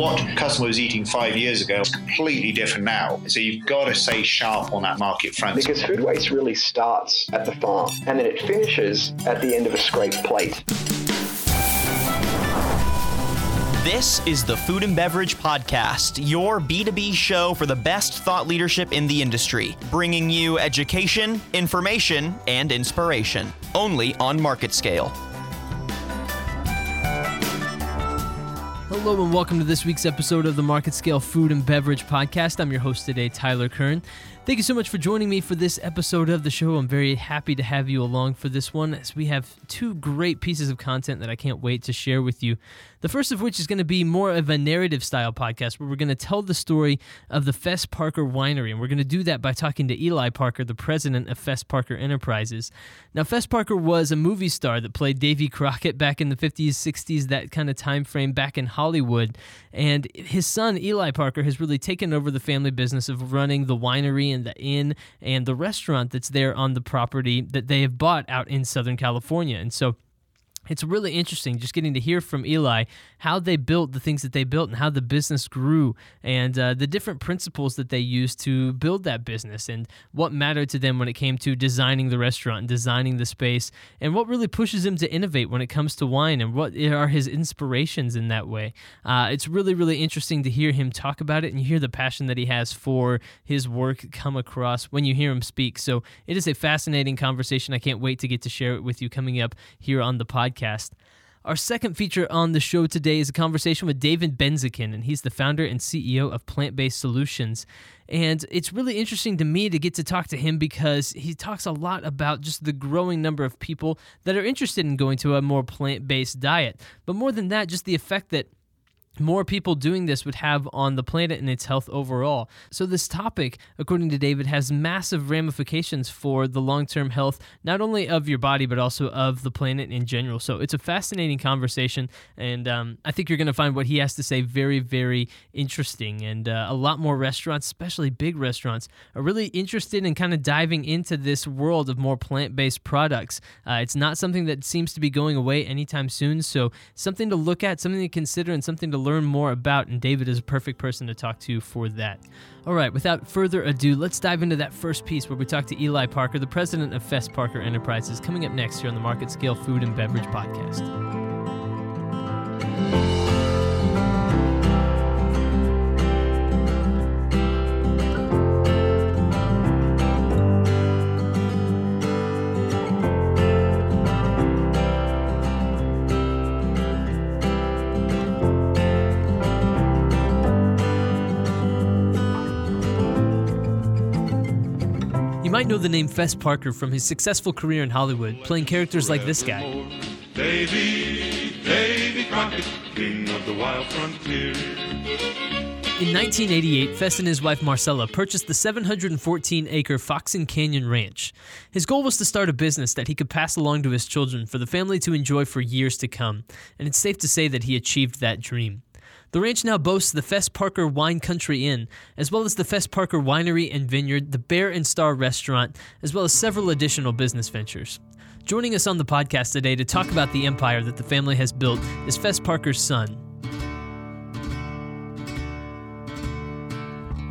what customer was eating five years ago is completely different now. So you've got to stay sharp on that market front. Because food waste really starts at the farm and then it finishes at the end of a scraped plate. This is the Food and Beverage Podcast, your B2B show for the best thought leadership in the industry, bringing you education, information, and inspiration, only on MarketScale. Hello and welcome to this week's episode of the MarketScale Food and Beverage Podcast. I'm your host today, Tyler Kern. Thank you so much for joining me for this episode of the show. I'm very happy to have you along for this one as we have two great pieces of content that I can't wait to share with you. The first of which is going to be more of a narrative style podcast where we're going to tell the story of the Fess Parker Winery. And we're going to do that by talking to Eli Parker, the president of Fess Parker Enterprises. Now, Fess Parker was a movie star that played Davy Crockett back in the 50s, 60s, that kind of time frame back in Hollywood. And his son, Eli Parker, has really taken over the family business of running the winery and the inn and the restaurant that's there on the property that they have bought out in Southern California. And so, it's really interesting just getting to hear from Eli how they built the things that they built and how the business grew and uh, the different principles that they used to build that business and what mattered to them when it came to designing the restaurant and designing the space and what really pushes him to innovate when it comes to wine and what are his inspirations in that way. Uh, it's really, really interesting to hear him talk about it and you hear the passion that he has for his work come across when you hear him speak. So it is a fascinating conversation. I can't wait to get to share it with you coming up here on the podcast podcast. Our second feature on the show today is a conversation with David Benzaquen, and he's the founder and CEO of Plant Based Solutions. And it's really interesting to me to get to talk to him because he talks a lot about just the growing number of people that are interested in going to a more plant based diet. But more than that, just the effect that more people doing this would have on the planet and its health overall. So, this topic, according to David, has massive ramifications for the long term health, not only of your body, but also of the planet in general. So, it's a fascinating conversation, and um, I think you're going to find what he has to say very, very interesting. And uh, a lot more restaurants, especially big restaurants, are really interested in kind of diving into this world of more plant based products. Uh, it's not something that seems to be going away anytime soon. So, something to look at, something to consider, and something to learn more about, and David is a perfect person to talk to for that. All right, without further ado, let's dive into that first piece where we talk to Eli Parker, the president of Fess Parker Enterprises, coming up next here on the MarketScale Food and Beverage Podcast. Might know the name Fess Parker from his successful career in Hollywood, playing characters like this guy. Davy, Davy Crockett, king of the wild frontier. In 1988, Fess and his wife Marcella purchased the 714 acre Foxen Canyon Ranch. His goal was to start a business that he could pass along to his children for the family to enjoy for years to come, and it's safe to say that he achieved that dream. The ranch now boasts the Fess Parker Wine Country Inn, as well as the Fess Parker Winery and Vineyard, the Bear and Star Restaurant, as well as several additional business ventures. Joining us on the podcast today to talk about the empire that the family has built is Fess Parker's son.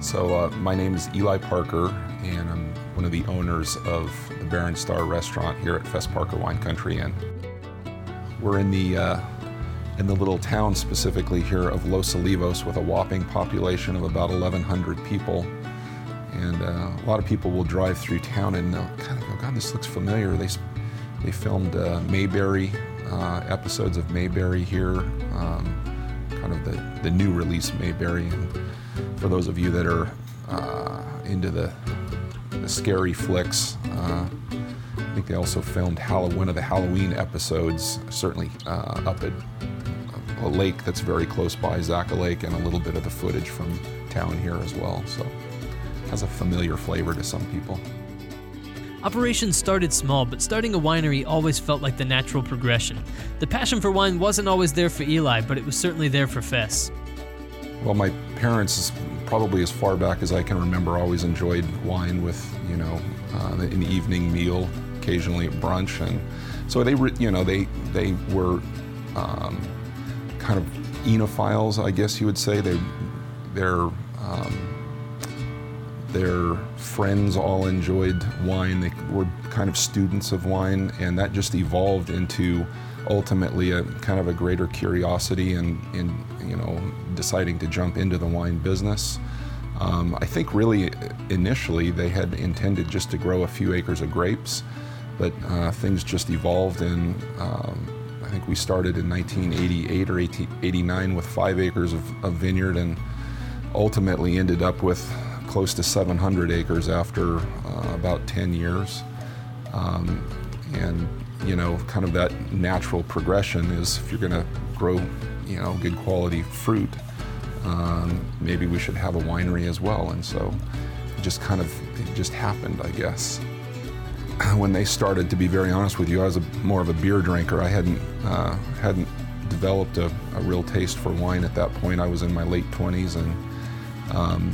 So, uh, my name is Eli Parker, and I'm one of the owners of the Bear and Star Restaurant here at Fess Parker Wine Country Inn. We're in the uh, in the little town specifically here of Los Olivos with a whopping population of about 1,100 people. And uh, a lot of people will drive through town and they'll kind of go, God, this looks familiar. They, they filmed uh, Mayberry, uh, episodes of Mayberry here, um, kind of the, the new release Mayberry. And for those of you that are uh, into the, the scary flicks, uh, I think they also filmed Halloween, one of the Halloween episodes, certainly uh, up at a lake that's very close by, Zaca Lake, and a little bit of the footage from town here as well. So it has a familiar flavor to some people. Operations started small, but starting a winery always felt like the natural progression. The passion for wine wasn't always there for Eli, but it was certainly there for Fess. Well, my parents, probably as far back as I can remember, always enjoyed wine with, you know, uh, an evening meal, occasionally at brunch, and so they, you know, they they were um, kind of enophiles, I guess you would say. They, they're, um, their friends all enjoyed wine. They were kind of students of wine, and that just evolved into ultimately a kind of a greater curiosity and, you know deciding to jump into the wine business. Um, I think really initially they had intended just to grow a few acres of grapes, but uh, things just evolved and um, I think we started in 1988 or 89 with five acres of, of, vineyard and ultimately ended up with close to 700 acres after uh, about 10 years. Um, and, you know, kind of that natural progression is if you're going to grow, you know, good quality fruit, um, maybe we should have a winery as well. And so it just kind of, it just happened, I guess when they started, to be very honest with you, I was a, more of a beer drinker. I hadn't uh, hadn't developed a, a, real taste for wine at that point. I was in my late 20s and um,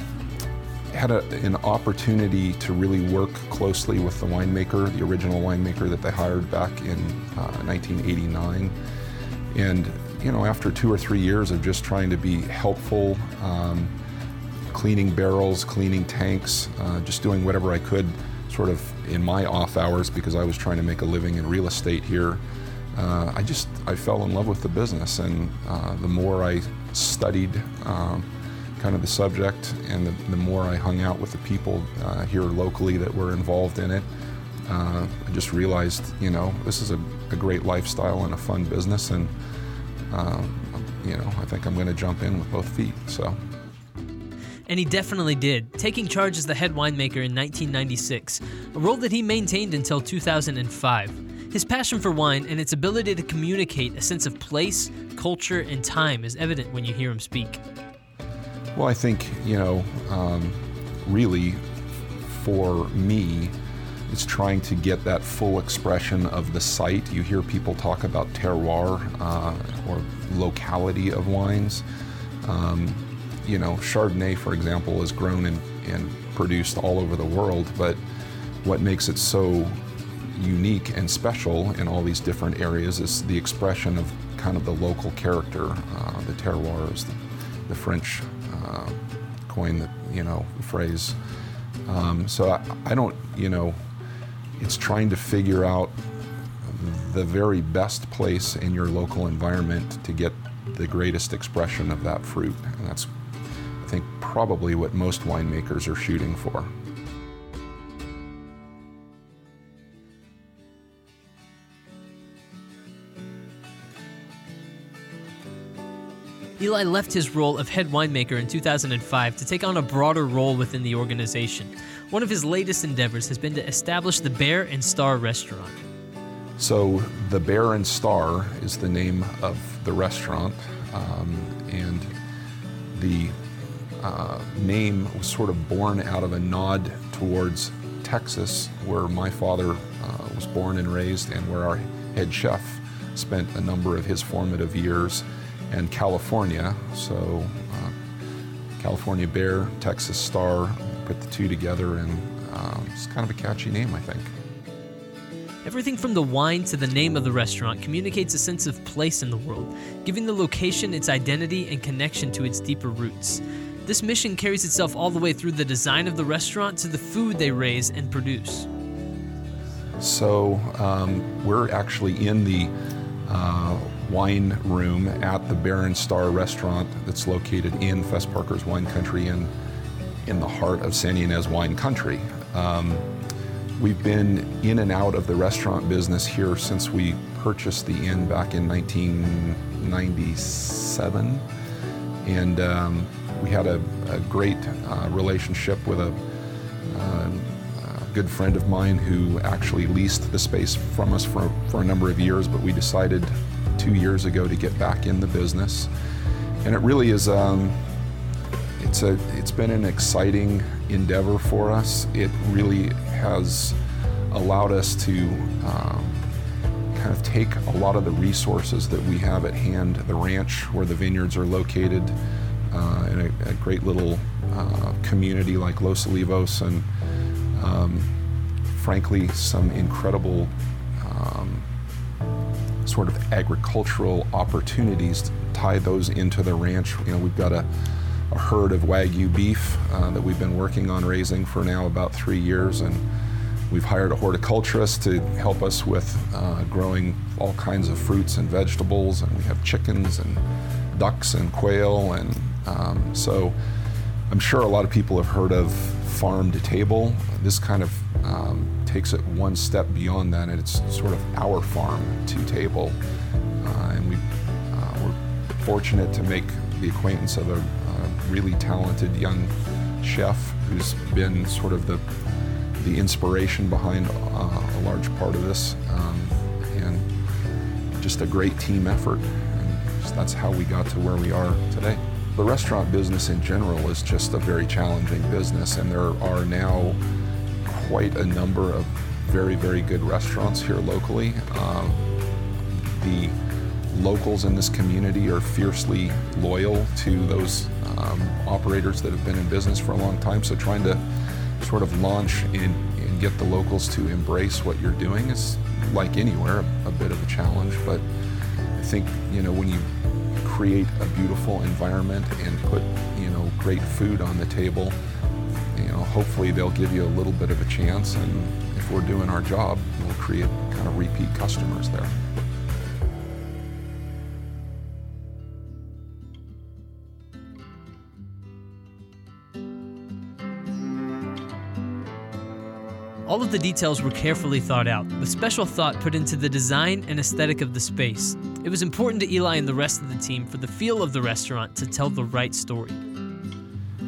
had a, an opportunity to really work closely with the winemaker, the original winemaker that they hired back in uh, 1989. And you know, after two or three years of just trying to be helpful, um, cleaning barrels, cleaning tanks, uh, just doing whatever I could sort of in my off hours because I was trying to make a living in real estate here. Uh, I just I fell in love with the business, and uh, the more I studied um, kind of the subject, and the, the, more I hung out with the people uh, here locally that were involved in it, uh, I just realized, you know, this is a, a, great lifestyle and a fun business, and uh, you know, I think I'm going to jump in with both feet. So. And he definitely did, taking charge as the head winemaker in 1996, a role that he maintained until 2005. His passion for wine and its ability to communicate a sense of place, culture, and time is evident when you hear him speak. Well, I think, you know, um, really for me, it's trying to get that full expression of the site. You hear people talk about terroir uh, or locality of wines. Um, you know, Chardonnay, for example, is grown and, and produced all over the world, but what makes it so unique and special in all these different areas is the expression of kind of the local character. Uh, the terroirs, the, the French uh, coin that, you know, phrase. Um, so I, I don't, you know, it's trying to figure out the very best place in your local environment to get the greatest expression of that fruit. And that's think probably what most winemakers are shooting for. Eli left his role of head winemaker in 2005 to take on a broader role within the organization. One of his latest endeavors has been to establish the Bear and Star restaurant. So, the Bear and Star is the name of the restaurant, um, and the uh, name was sort of born out of a nod towards Texas, where my father uh, was born and raised, and where our head chef spent a number of his formative years, and California. So, uh, California Bear, Texas Star, put the two together, and uh, it's kind of a catchy name, I think. Everything from the wine to the name of the restaurant communicates a sense of place in the world, giving the location its identity and connection to its deeper roots. This mission carries itself all the way through the design of the restaurant to the food they raise and produce. So, um, we're actually in the uh, wine room at the Bear and Star restaurant that's located in Fess Parker's wine country Inn, in the heart of Santa Ynez wine country. Um, we've been in and out of the restaurant business here since we purchased the inn back in 1997. And um, we had a, a great uh, relationship with a, uh, a, good friend of mine who actually leased the space from us for, for a number of years, but we decided two years ago to get back in the business. And it really is, um, it's, a, it's been an exciting endeavor for us. It really has allowed us to um, kind of take a lot of the resources that we have at hand, the ranch where the vineyards are located, uh, in a, a, great little uh, community like Los Olivos, and um, frankly, some incredible um, sort of agricultural opportunities to tie those into the ranch. You know, we've got a, a herd of Wagyu beef uh, that we've been working on raising for now about three years, and we've hired a horticulturist to help us with uh, growing all kinds of fruits and vegetables, and we have chickens and ducks and quail, and um, so I'm sure a lot of people have heard of farm to table. This kind of um, takes it one step beyond that, and it's sort of our farm to table. Uh, and we, uh, we're fortunate to make the acquaintance of a, a really talented young chef who's been sort of the the inspiration behind uh, a large part of this, um, and just a great team effort. And that's how we got to where we are today. The restaurant business in general is just a very challenging business, and there are now quite a number of very, very good restaurants here locally. Um, the locals in this community are fiercely loyal to those um, operators that have been in business for a long time. So trying to sort of launch and, and get the locals to embrace what you're doing is like anywhere a, a bit of a challenge. But I think you know when you create a beautiful environment and put you know great food on the table, you know hopefully they'll give you a little bit of a chance and if we're doing our job, we'll create kind of repeat customers there. All of the details were carefully thought out, with special thought put into the design and aesthetic of the space. It was important to Eli and the rest of the team for the feel of the restaurant to tell the right story.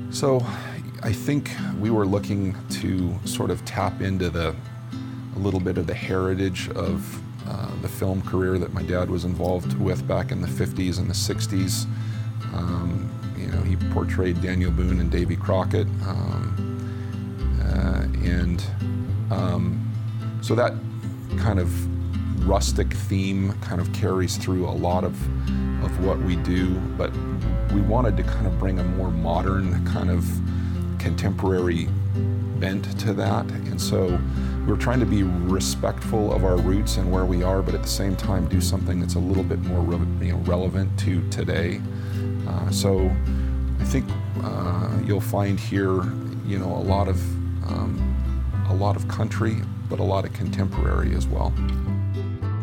So, I think we were looking to sort of tap into the a little bit of the heritage of uh, the film career that my dad was involved with back in the 50s and the 60s. Um, you know, he portrayed Daniel Boone and Davy Crockett, um, uh, and um, so that kind of rustic theme kind of carries through a lot of of what we do, but we wanted to kind of bring a more modern kind of contemporary bent to that. And so we're trying to be respectful of our roots and where we are, but at the same time do something that's a little bit more re- you know, relevant to today. Uh, so I think uh, you'll find here, you know, a lot of um, a lot of country, but a lot of contemporary as well.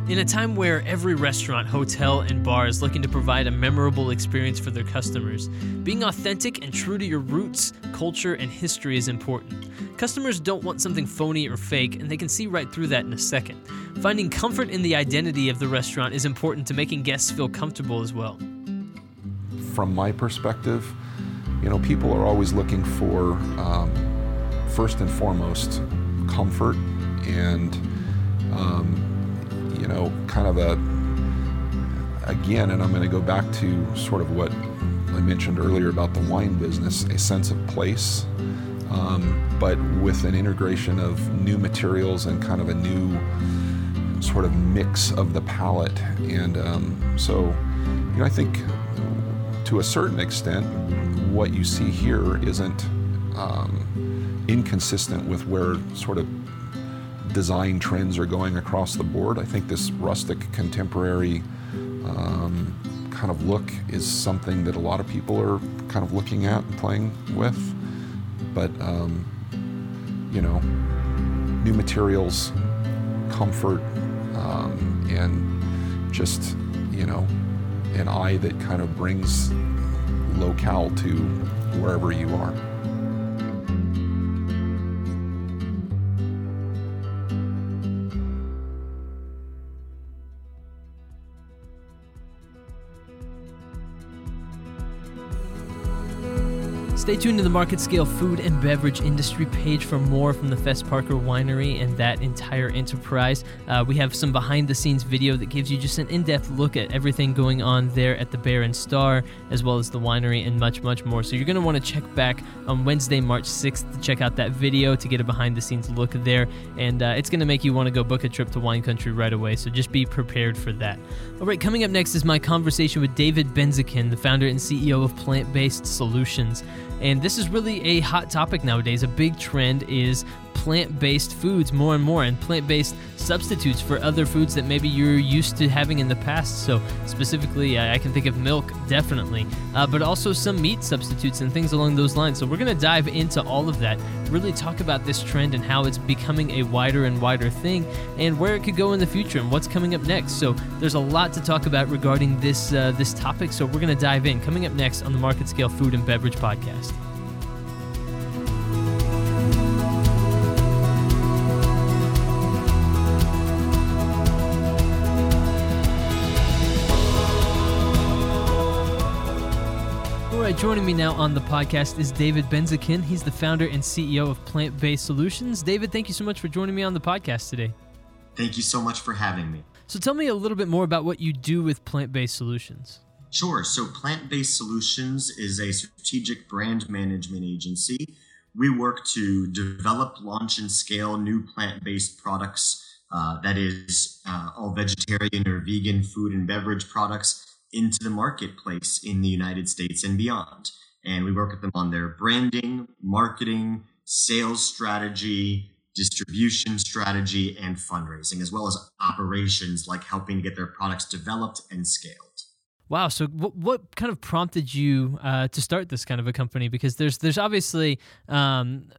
In a time where every restaurant, hotel, and bar is looking to provide a memorable experience for their customers, being authentic and true to your roots, culture, and history is important. Customers don't want something phony or fake, and they can see right through that in a second. Finding comfort in the identity of the restaurant is important to making guests feel comfortable as well. From my perspective, you know, people are always looking for, um, first and foremost, comfort and um, you know, kind of a, again, and I'm going to go back to sort of what I mentioned earlier about the wine business, a sense of place, um, but with an integration of new materials and kind of a new sort of mix of the palate. And um, so, you know, I think to a certain extent, what you see here isn't um, inconsistent with where sort of design trends are going across the board. I think this rustic contemporary um, kind of look is something that a lot of people are kind of looking at and playing with. But, um, you know, new materials, comfort, um, and just, you know, an eye that kind of brings locale to wherever you are. Stay tuned to the MarketScale Food and Beverage Industry page for more from the Fess Parker Winery and that entire enterprise. Uh, we have some behind the scenes video that gives you just an in depth look at everything going on there at the Bear and Star, as well as the winery and much, much more. So you're going to want to check back on Wednesday, March 6th to check out that video to get a behind the scenes look there. And uh, it's going to make you want to go book a trip to wine country right away. So just be prepared for that. All right, coming up next is my conversation with David Benzaquen, the founder and CEO of Plant Based Solutions. And this is really a hot topic nowadays. A big trend is plant based foods more and more and plant based substitutes for other foods that maybe you're used to having in the past. So, specifically, I can think of milk, definitely, uh, but also some meat substitutes and things along those lines. So, we're going to dive into all of that, really talk about this trend and how it's becoming a wider and wider thing and where it could go in the future and what's coming up next. So, there's a lot to talk about regarding this, uh, this topic. So, we're going to dive in. Coming up next on the MarketScale Food and Beverage Podcast. Joining me now on the podcast is David Benzaquen. He's the founder and CEO of Plant Based Solutions. David, thank you so much for joining me on the podcast today. Thank you so much for having me. So, tell me a little bit more about what you do with Plant Based Solutions. Sure. So, Plant Based Solutions is a strategic brand management agency. We work to develop, launch, and scale new plant based products. Uh, that is, uh, all vegetarian or vegan food and beverage products into the marketplace in the United States and beyond. And we work with them on their branding, marketing, sales strategy, distribution strategy, and fundraising, as well as operations like helping to get their products developed and scaled. Wow. So, what, what kind of prompted you uh, to start this kind of a company? Because there's there's obviously um,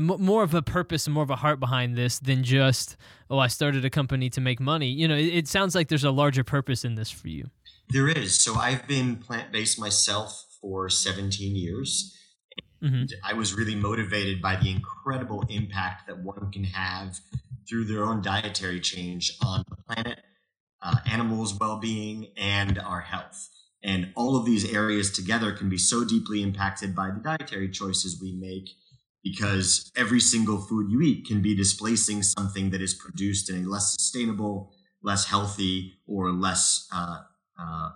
more of a purpose and more of a heart behind this than just oh, I started a company to make money. You know, it, it sounds like there's a larger purpose in this for you. There is. So I've been plant based myself for 17 years. Mm-hmm. I was really motivated by the incredible impact that one can have through their own dietary change on the planet, uh, animals' well being, and our health. And all of these areas together can be so deeply impacted by the dietary choices we make because every single food you eat can be displacing something that is produced in a less sustainable, less healthy, or less uh, uh,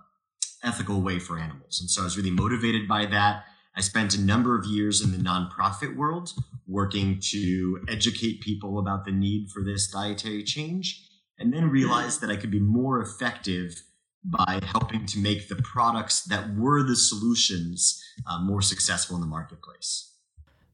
ethical way for animals. And so I was really motivated by that. I spent a number of years in the nonprofit world working to educate people about the need for this dietary change, and then realized that I could be more effective by helping to make the products that were the solutions uh, more successful in the marketplace.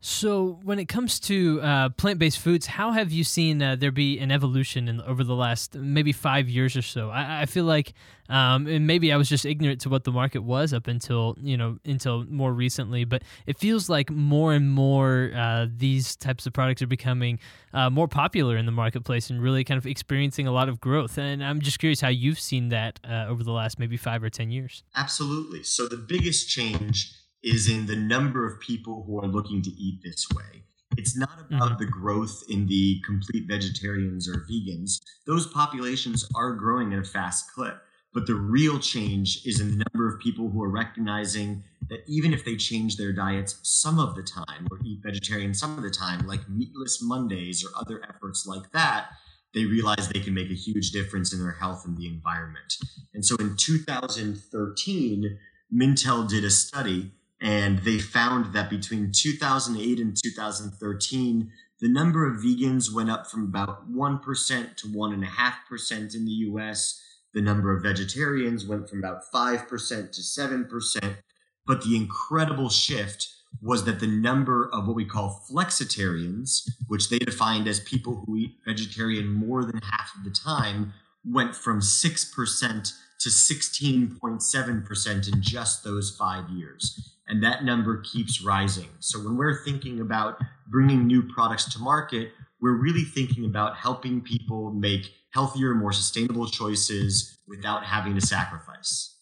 So, when it comes to uh, plant-based foods, how have you seen uh, there be an evolution in, over the last maybe five years or so? I, I feel like, um, and maybe I was just ignorant to what the market was up until you know until more recently. But it feels like more and more uh, these types of products are becoming uh, more popular in the marketplace and really kind of experiencing a lot of growth. And I'm just curious how you've seen that uh, over the last maybe five or ten years. Absolutely. So the biggest change is in the number of people who are looking to eat this way. It's not about mm-hmm. the growth in the complete vegetarians or vegans. Those populations are growing at a fast clip. But the real change is in the number of people who are recognizing that even if they change their diets some of the time or eat vegetarian some of the time, like meatless Mondays or other efforts like that, they realize they can make a huge difference in their health and the environment. And so in 2013, Mintel did a study and they found that between 2008 and 2013, the number of vegans went up from about 1% to 1.5% in the US. The number of vegetarians went from about 5% to 7%. But the incredible shift was that the number of what we call flexitarians, which they defined as people who eat vegetarian more than half of the time, went from 6% to 16.7% in just those five years and that number keeps rising. So when we're thinking about bringing new products to market, we're really thinking about helping people make healthier, more sustainable choices without having to sacrifice.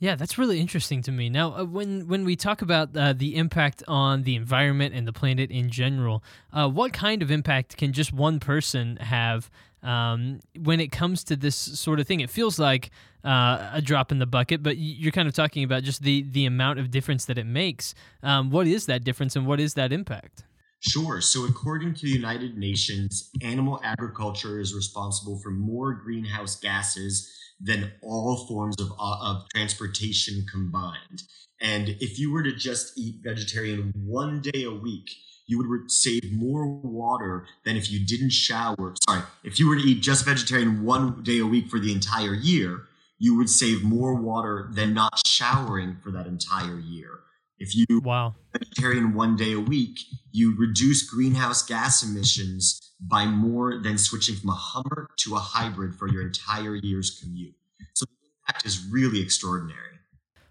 Yeah, that's really interesting to me. Now, uh, when when we talk about uh, the impact on the environment and the planet in general, uh, what kind of impact can just one person have um, when it comes to this sort of thing? It feels like uh, a drop in the bucket, but you're kind of talking about just the the amount of difference that it makes. Um, what is that difference, and what is that impact? Sure. So, according to the United Nations, animal agriculture is responsible for more greenhouse gases than all forms of, uh, of transportation combined. And if you were to just eat vegetarian one day a week, you would save more water than if you didn't shower. Sorry, if you were to eat just vegetarian one day a week for the entire year, you would save more water than not showering for that entire year. If you wow vegetarian one day a week, you reduce greenhouse gas emissions by more than switching from a Hummer to a hybrid for your entire year's commute. So the impact is really extraordinary.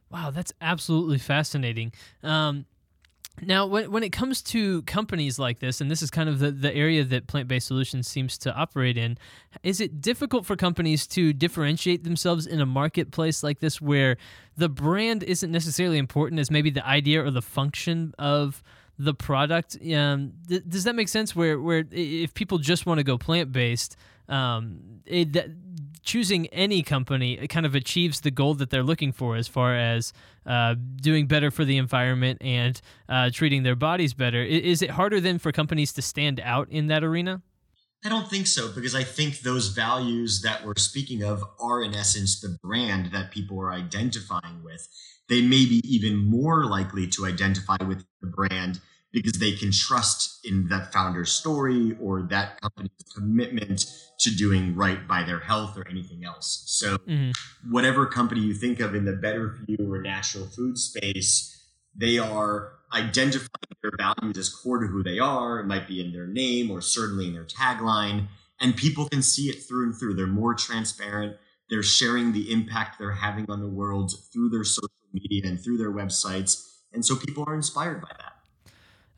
Wow, that's absolutely fascinating. Um, now, when, when it comes to companies like this, and this is kind of the, the area that Plant Based Solutions seems to operate in, is it difficult for companies to differentiate themselves in a marketplace like this where the brand isn't necessarily important as maybe the idea or the function of the product? Um, th- does that make sense? Where, where if people just want to go plant based, um, it, that, choosing any company kind of achieves the goal that they're looking for as far as uh, doing better for the environment and uh, treating their bodies better. Is it harder then for companies to stand out in that arena? I don't think so because I think those values that we're speaking of are, in essence, the brand that people are identifying with. They may be even more likely to identify with the brand because they can trust in that founder's story or that company's commitment to doing right by their health or anything else. So, mm-hmm. whatever company you think of in the better for you or natural food space, they are identifying their values as core to who they are. It might be in their name or certainly in their tagline. And people can see it through and through. They're more transparent. They're sharing the impact they're having on the world through their social media and through their websites. And so people are inspired by that.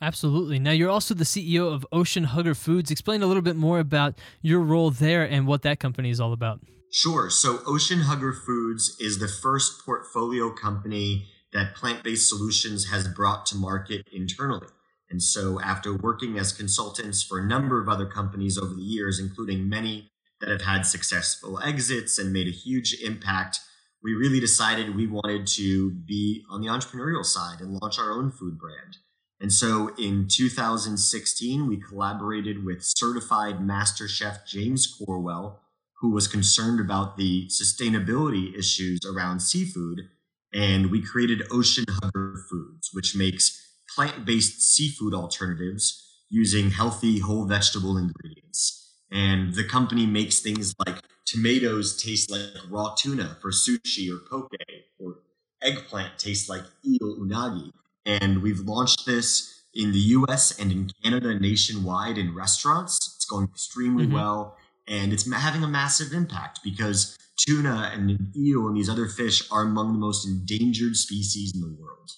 Absolutely. Now, you're also the CEO of Ocean Hugger Foods. Explain a little bit more about your role there and what that company is all about. Sure. So, Ocean Hugger Foods is the first portfolio company that Plant Based Solutions has brought to market internally. And so, after working as consultants for a number of other companies over the years, including many that have had successful exits and made a huge impact, we really decided we wanted to be on the entrepreneurial side and launch our own food brand. And so in 2016, we collaborated with certified master chef James Corwell, who was concerned about the sustainability issues around seafood. And we created Ocean Hugger Foods, which makes plant based seafood alternatives using healthy whole vegetable ingredients. And the company makes things like tomatoes taste like raw tuna for sushi or poke, or eggplant tastes like eel unagi. And we've launched this in the US and in Canada nationwide in restaurants. It's going extremely mm-hmm. well and it's having a massive impact because tuna and eel and these other fish are among the most endangered species in the world.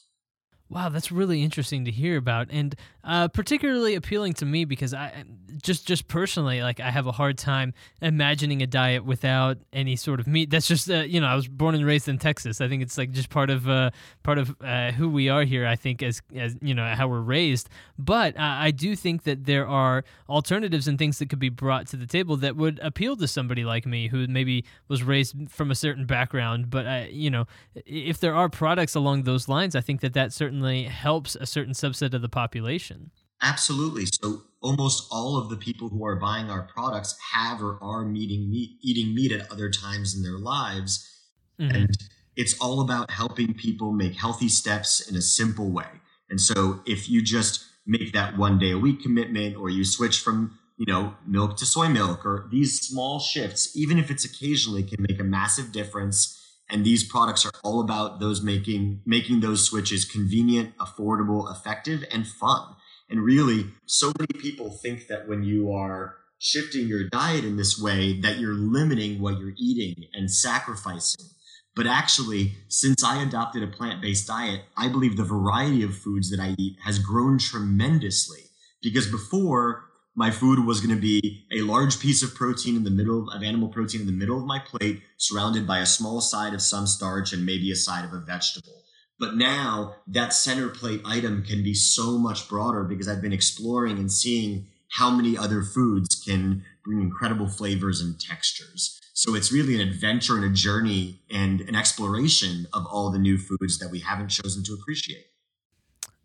Wow, that's really interesting to hear about, and uh, particularly appealing to me because I just just personally like I have a hard time imagining a diet without any sort of meat. That's just uh, you know I was born and raised in Texas. I think it's like just part of uh, part of uh, who we are here. I think as as you know how we're raised, but uh, I do think that there are alternatives and things that could be brought to the table that would appeal to somebody like me who maybe was raised from a certain background. But uh, you know if there are products along those lines, I think that that certainly certainly helps a certain subset of the population. Absolutely. So almost all of the people who are buying our products have or are meeting meat, eating meat at other times in their lives. Mm-hmm. And it's all about helping people make healthy steps in a simple way. And so if you just make that one day a week commitment or you switch from, you know, milk to soy milk or these small shifts, even if it's occasionally can make a massive difference and these products are all about those making making those switches convenient affordable effective and fun. And really so many people think that when you are shifting your diet in this way that you're limiting what you're eating and sacrificing. But actually since i adopted a plant-based diet i believe the variety of foods that i eat has grown tremendously. Because before my food was going to be a large piece of protein in the middle of animal protein in the middle of my plate, surrounded by a small side of some starch and maybe a side of a vegetable. But now that center plate item can be so much broader because I've been exploring and seeing how many other foods can bring incredible flavors and textures. So it's really an adventure and a journey and an exploration of all the new foods that we haven't chosen to appreciate.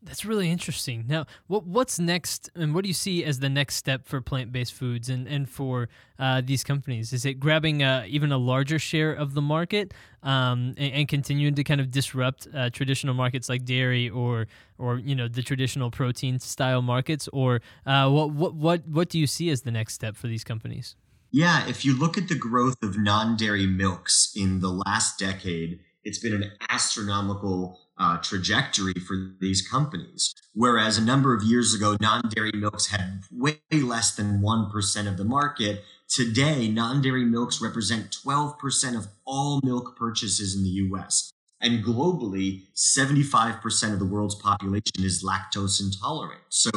That's really interesting. Now, what what's next, and what do you see as the next step for plant based foods and and for uh, these companies? Is it grabbing uh, even a larger share of the market um, and, and, continuing to kind of disrupt uh, traditional markets like dairy or or you know the traditional protein style markets, or uh, what what what what do you see as the next step for these companies? Yeah, if you look at the growth of non dairy milks in the last decade, it's been an astronomical uh, trajectory for these companies. Whereas a number of years ago, non dairy milks had way less than 1% of the market. Today, non dairy milks represent 12% of all milk purchases in the US. And globally, 75% of the world's population is lactose intolerant. So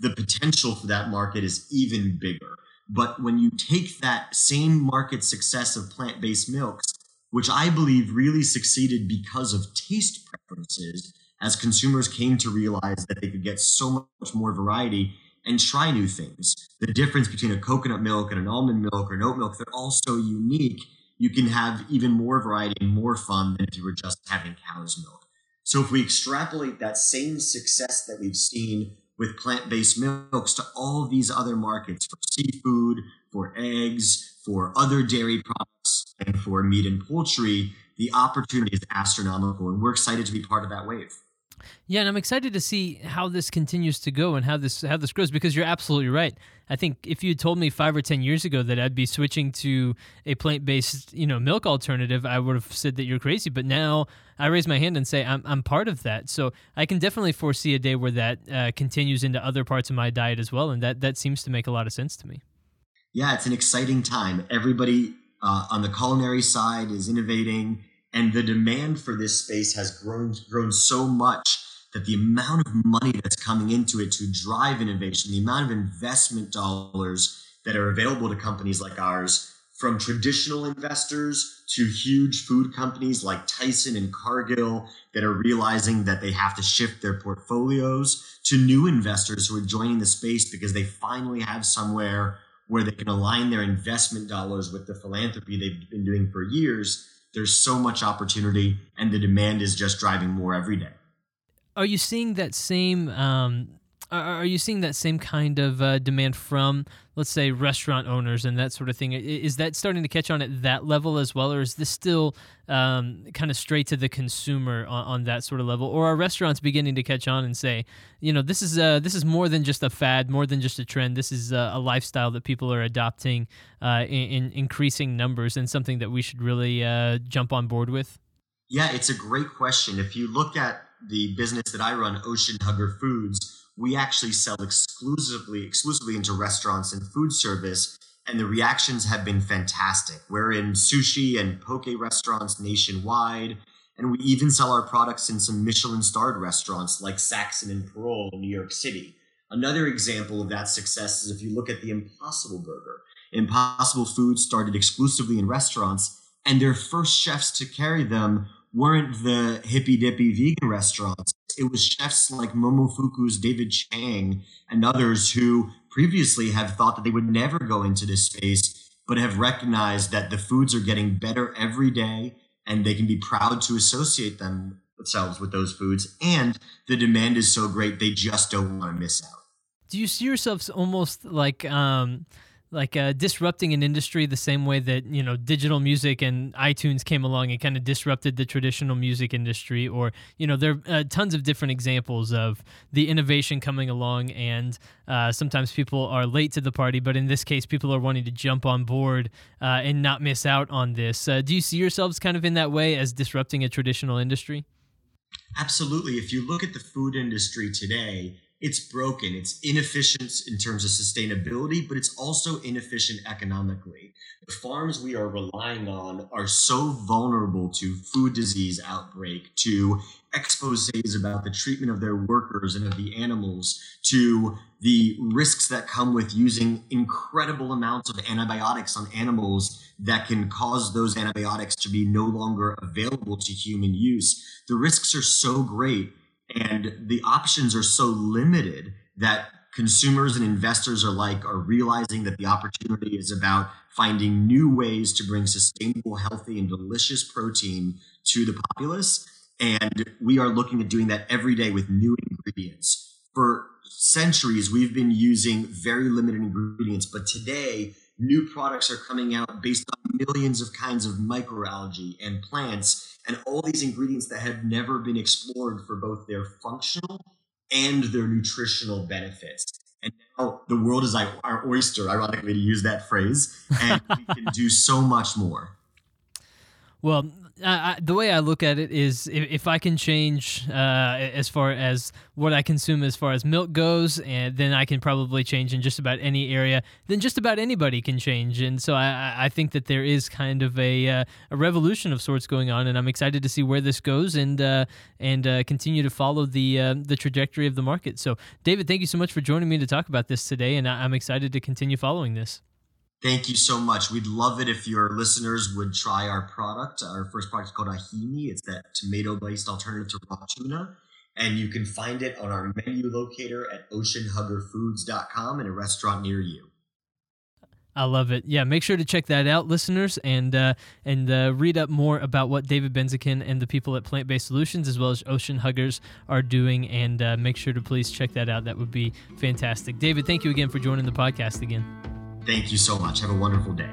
the potential for that market is even bigger. But when you take that same market success of plant based milks, which I believe really succeeded because of taste preferences, as consumers came to realize that they could get so much more variety and try new things. The difference between a coconut milk and an almond milk or an oat milk, they're all so unique. You can have even more variety and more fun than if you were just having cow's milk. So if we extrapolate that same success that we've seen with plant-based milks to all these other markets for seafood, for eggs, for other dairy products, and for meat and poultry, the opportunity is astronomical, and we're excited to be part of that wave. Yeah, and I'm excited to see how this continues to go and how this how this grows because you're absolutely right. I think if you told me five or ten years ago that I'd be switching to a plant based you know milk alternative, I would have said that you're crazy. But now I raise my hand and say I'm I'm part of that. So I can definitely foresee a day where that uh, continues into other parts of my diet as well, and that that seems to make a lot of sense to me. Yeah, it's an exciting time. Everybody uh, on the culinary side is innovating and the demand for this space has grown grown so much that the amount of money that's coming into it to drive innovation, the amount of investment dollars that are available to companies like ours, from traditional investors to huge food companies like Tyson and Cargill that are realizing that they have to shift their portfolios, to new investors who are joining the space because they finally have somewhere where they can align their investment dollars with the philanthropy they've been doing for years there's so much opportunity, and the demand is just driving more every day. Are you seeing that same? Um, are you seeing that same kind of uh, demand from, let's say, restaurant owners and that sort of thing? Is that starting to catch on at that level as well, or is this still um, kind of straight to the consumer on, on, that sort of level? Or are restaurants beginning to catch on and say, you know, this is uh, this is more than just a fad, more than just a trend. This is a, a lifestyle that people are adopting uh, in, in, increasing numbers, and something that we should really uh, jump on board with. Yeah, it's a great question. If you look at the business that I run, Ocean Hugger Foods we actually sell exclusively exclusively into restaurants and food service and the reactions have been fantastic. We're in sushi and poke restaurants nationwide and we even sell our products in some michelin starred restaurants like saxon and parole in new york city. Another example of that success is if you look at the impossible burger. Impossible foods started exclusively in restaurants and their first chefs to carry them weren't the hippy dippy vegan restaurants it was chefs like Momofuku's David Chang and others who previously have thought that they would never go into this space, but have recognized that the foods are getting better every day and they can be proud to associate themselves with those foods. And the demand is so great, they just don't want to miss out. Do you see yourselves almost like, um, like uh, disrupting an industry the same way that you know digital music and iTunes came along and kind of disrupted the traditional music industry, or you know there are uh, tons of different examples of the innovation coming along, and uh, sometimes people are late to the party, but in this case, people are wanting to jump on board uh, and not miss out on this. Uh, do you see yourselves kind of in that way as disrupting a traditional industry? Absolutely. If you look at the food industry today, it's broken. It's inefficient in terms of sustainability, but it's also inefficient economically. The farms we are relying on are so vulnerable to food disease outbreak, to exposes about the treatment of their workers and of the animals, to the risks that come with using incredible amounts of antibiotics on animals that can cause those antibiotics to be no longer available to human use. The risks are so great and the options are so limited that consumers and investors alike are realizing that the opportunity is about finding new ways to bring sustainable, healthy, and delicious protein to the populace. And we are looking at doing that every day with new ingredients. For centuries, we've been using very limited ingredients, but today, new products are coming out based on millions of kinds of microalgae and plants and all these ingredients that have never been explored for both their functional and their nutritional benefits. And now the world is like our oyster, ironically, to use that phrase, and we can do so much more. Well, I, the way I look at it is if, if I can change uh, as far as what I consume as far as milk goes, and then I can probably change in just about any area. Then just about anybody can change, and so I, I think that there is kind of a, uh, a revolution of sorts going on, and I'm excited to see where this goes and uh, and uh, continue to follow the uh, the trajectory of the market. So, David, thank you so much for joining me to talk about this today, and I'm excited to continue following this. Thank you so much. We'd love it if your listeners would try our product. Our first product is called Ahimi. It's that tomato based alternative to raw tuna. And you can find it on our menu locator at oceanhuggerfoods.com in a restaurant near you. I love it. Yeah, make sure to check that out, listeners, and uh, and uh, read up more about what David Benzaquen and the people at Plant Based Solutions, as well as Ocean Huggers, are doing. And uh, make sure to please check that out. That would be fantastic. David, thank you again for joining the podcast again. Thank you so much. Have a wonderful day.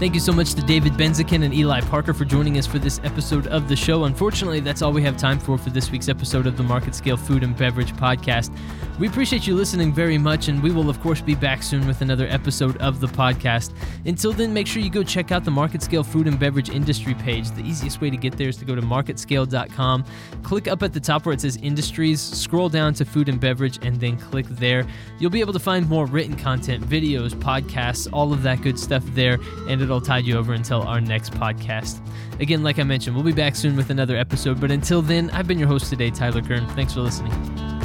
Thank you so much to David Benzaquen and Eli Parker for joining us for this episode of the show. Unfortunately, that's all we have time for for this week's episode of the MarketScale Food and Beverage Podcast. We appreciate you listening very much, and we will, of course, be back soon with another episode of the podcast. Until then, make sure you go check out the MarketScale Food and Beverage Industry page. The easiest way to get there is to go to marketscale.com, click up at the top where it says Industries, scroll down to Food and Beverage, and then click there. You'll be able to find more written content, videos, podcasts, all of that good stuff there, and it'll tide you over until our next podcast. Again, like I mentioned, we'll be back soon with another episode, but until then, I've been your host today, Tyler Kern. Thanks for listening.